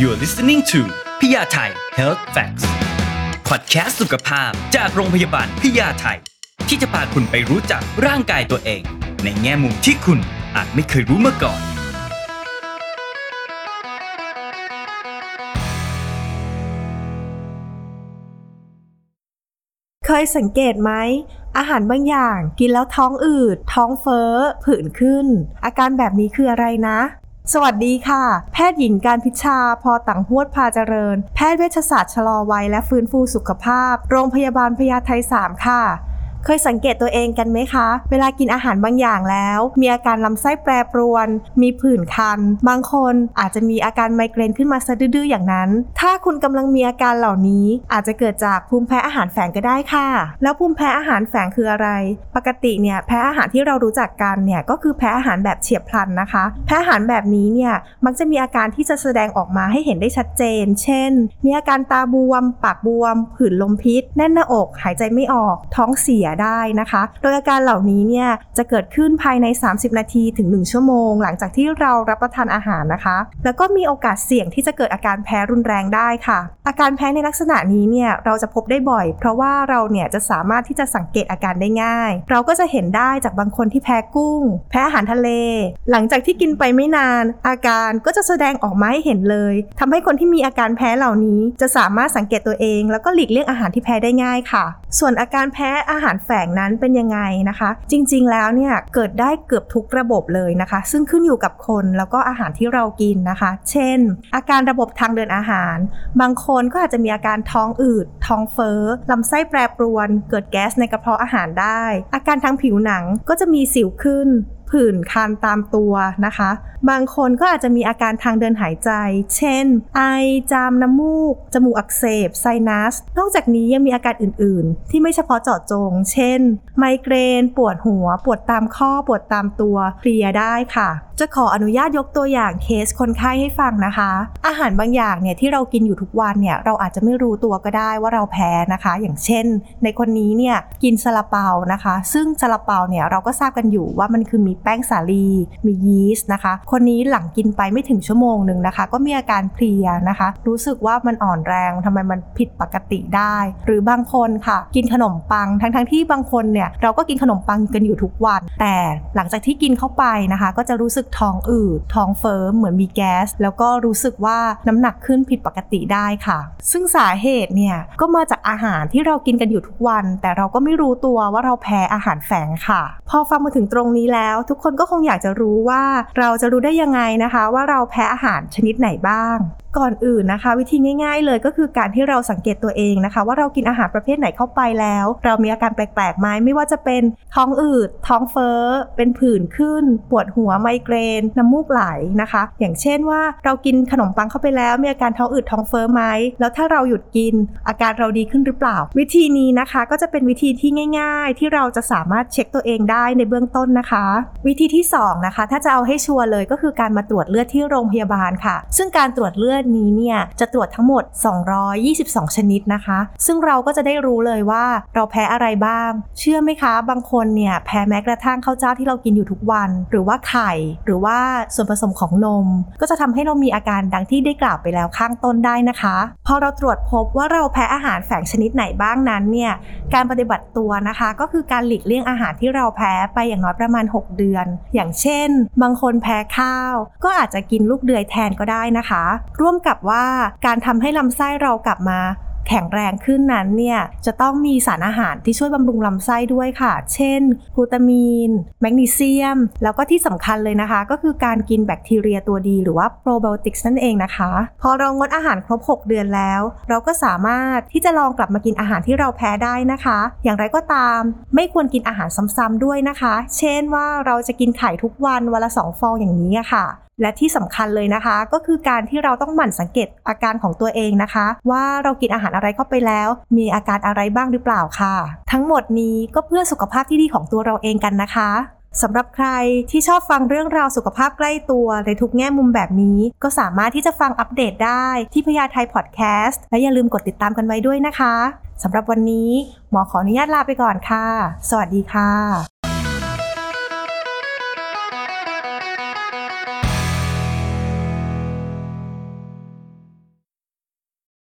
You're listening to พยาไทย Health Facts Podcast สุขภาพจากโรงพยาบาลพยาไทย ที่จะพาคุณไปรู้จักร่างกายตัวเอง ในแง่มุมที่คุณอาจไม่เคยรู้มาก่อน เคยสังเกตไหมอาหารบางอย่างกินแล้วท้องอืด ท้องเฟ้อ ผื่นขึ้น อาการแบบนี้คืออะไรนะ สวัสดีค่ะ แพทย์หญิงการพิชา พอตังหวดพาเจริญ แพทย์เวชศาสตร์ชะลอวัยและฟื้นฟูสุขภาพ โรงพยาบาลพญาไท3ค่ะ เคยสังเกตตัวเองกันไหมคะ เวลากินอาหารบางอย่างแล้ว มีอาการลำไส้แปรปรวน มีผื่นคัน บางคนอาจจะมีอาการไมเกรนขึ้นมาซะดื้อๆอย่างนั้น ถ้าคุณกำลังมีอาการเหล่านี้ อาจจะเกิดจากภูมิแพ้อาหารแฝงก็ได้ค่ะ แล้วภูมิแพ้อาหารแฝงคืออะไร ปกติเนี่ยแพ้อาหารที่เรารู้จักกันเนี่ยก็คือแพ้อาหารแบบเฉียบพลันนะคะ แพ้อาหารแบบนี้เนี่ยมักจะมีอาการที่จะแสดงออกมาให้เห็นได้ชัดเจน เช่น มีอาการตาบวม ปากบวม ผื่นลมพิษ แน่นหน้าอก หายใจไม่ออก ท้องเสียได้นะคะ โดยอาการเหล่านี้เนี่ยจะเกิดขึ้นภายใน 30 นาทีถึง 1 ชั่วโมง หลังจากที่เรารับประทานอาหารนะคะ แล้วก็มีโอกาสเสี่ยงที่จะเกิดอาการแพ้รุนแรงได้ค่ะ อาการแพ้ในลักษณะนี้เนี่ยเราจะพบได้บ่อย เพราะว่าเราเนี่ยจะสามารถที่จะสังเกตอาการได้ง่าย เราก็จะเห็นได้จากบางคนที่แพ้กุ้ง แพ้อาหารทะเล หลังจากที่กินไปไม่นาน อาการก็จะแสดงออกมาให้เห็นเลยทำให้คนที่มีอาการแพ้เหล่านี้ จะสามารถสังเกตตัวเอง แล้วก็หลีกเลี่ยงอาหารที่แพ้ได้ง่ายค่ะ ส่วนอาการแพ้อาหารแฝงนั้นเป็นยังไงนะคะ จริงๆแล้วเนี่ยเกิดได้เกือบทุกระบบเลยนะคะ ซึ่งขึ้นอยู่กับคนแล้วก็อาหารที่เรากินนะคะ เช่น อาการระบบทางเดินอาหาร บางคนก็อาจจะมีอาการท้องอืด ท้องเฟ้อลำไส้แปรปรวน เกิดแก๊สในกระเพาะอาหารได้ อาการทางผิวหนังก็จะมีสิวขึ้น ผื่นคันตามตัวนะคะ บางคนก็อาจจะมีอาการทางเดินหายใจ เช่น ไอ จามน้ำมูก จมูกอักเสบ ไซนัส นอกจากนี้ยังมีอาการอื่นๆ ที่ไม่เฉพาะเจาะจง เช่น ไมเกรน ปวดหัว ปวดตามข้อ ปวดตามตัว เพลียได้ค่ะ จะขออนุญาตยกตัวอย่างเคสคนไข้ให้ฟังนะคะ อาหารบางอย่างเนี่ยที่เรากินอยู่ทุกวันเนี่ยเราอาจจะไม่รู้ตัวก็ได้ว่าเราแพ้นะคะ อย่างเช่น ในคนนี้เนี่ยกินซาลาเปานะคะ ซึ่งซาลาเปาเนี่ยเราก็ทราบกันอยู่ว่ามันคือมีแป้งสาลี มียีสต์นะคะ คนนี้หลังกินไปไม่ถึงชั่วโมงหนึ่งนะคะ ก็มีอาการเพลียนะคะ รู้สึกว่ามันอ่อนแรงทำไมมันผิดปกติได้ หรือบางคนค่ะ กินขนมปังทั้งๆที่บางคนเนี่ยเราก็กินขนมปังกันอยู่ทุกวัน แต่หลังจากที่กินเข้าไปนะคะ ก็จะรู้สึกท้องอืดท้องเฟ้อเหมือนมีแก๊ส แล้วก็รู้สึกว่าน้ำหนักขึ้นผิดปกติได้ค่ะ ซึ่งสาเหตุเนี่ยก็มาจากอาหารที่เรากินกันอยู่ทุกวัน แต่เราก็ไม่รู้ตัวว่าเราแพ้อาหารแฝงค่ะ พอฟังมาถึงตรงนี้แล้วทุกคนก็คงอยากจะรู้ว่าเราจะรู้ได้ยังไงนะคะ ว่าเราแพ้อาหารชนิดไหนบ้าง ก่อนอื่นนะคะ วิธีง่าย ๆ เลยก็คือการที่เราสังเกตตัวเองนะคะ ว่าเรากินอาหารประเภทไหนเข้าไปแล้ว เรามีอาการแปลกๆไหมไม่ว่าจะเป็นท้องอืดท้องเฟ้อ เป็นผื่นขึ้น ปวดหัวไมเกรน น้ำมูกไหลนะคะ อย่างเช่นว่าเรากินขนมปังเข้าไปแล้ว มีอาการท้องอืดท้องเฟ้อไหมแล้วถ้าเราหยุดกิน อาการเราดีขึ้นหรือเปล่า วิธีนี้นะคะก็จะเป็นวิธีที่ง่าย ๆ ที่เราจะสามารถเช็คตัวเองได้ในเบื้องต้นนะคะ วิธีที่สองนะคะถ้าจะเอาให้ชัวร์เลยก็คือการมาตรวจเลือดที่โรงพยาบาลค่ะ ซึ่งการตรวจเลือดนี้เนี่ยจะตรวจทั้งหมด 222 ชนิดนะคะ ซึ่งเราก็จะได้รู้เลยว่าเราแพ้อะไรบ้าง เชื่อไหมคะ บางคนเนี่ยแพ้แม้กระทั่งข้าวเจ้าที่เรากินอยู่ทุกวัน หรือว่าไข่ หรือว่าส่วนผสมของนม ก็จะทำให้เรามีอาการดังที่ได้กล่าวไปแล้วข้างต้นได้นะคะ พอเราตรวจพบว่าเราแพ้อาหารแฝงชนิดไหนบ้างนั้นเนี่ยการปฏิบัติตัวนะคะ ก็คือการหลีกเลี่ยงอาหารที่เราแพ้ไปอย่างน้อยประมาณ 6 เดือน อย่างเช่น บางคนแพ้ข้าว ก็อาจจะกินลูกเดือยแทนก็ได้นะคะร่ววมกับว่าการทำให้ลำไส้เรากลับมาแข็งแรงขึ้นนั้นเนี่ย จะต้องมีสารอาหารที่ช่วยบำรุงลำไส้ด้วยค่ะ เช่นกลูตามีน แมกนีเซียม แล้วก็ที่สำคัญเลยนะคะ ก็คือการกินแบคทีเรียตัวดีหรือว่าโปรไบโอติกส์นั่นเองนะคะ พอเรางดอาหารครบ 6 เดือนแล้ว เราก็สามารถที่จะลองกลับมากินอาหารที่เราแพ้ได้นะคะ อย่างไรก็ตาม ไม่ควรกินอาหารซ้ำๆด้วยนะคะ เช่นว่าเราจะกินไข่ทุกวันวันละ 2 ฟองอย่างนี้ค่ะ และที่สำคัญเลยนะคะ ก็คือการที่เราต้องหมั่นสังเกตอาการของตัวเองนะคะ ว่าเรากินอาหารอะไรเข้าไปแล้ว มีอาการอะไรบ้างหรือเปล่าค่ะ ทั้งหมดนี้ก็เพื่อสุขภาพที่ดีของตัวเราเองกันนะคะสำหรับใครที่ชอบฟังเรื่องราวสุขภาพใกล้ตัวในทุกแง่มุมแบบนี้ ก็สามารถที่จะฟังอัปเดตได้ที่พยาไทยพอดแคสต์และอย่าลืมกดติดตามกันไว้ด้วยนะคะสำหรับวันนี้ หมอขออนุญาตลาไปก่อนค่ะ สวัสดีค่ะ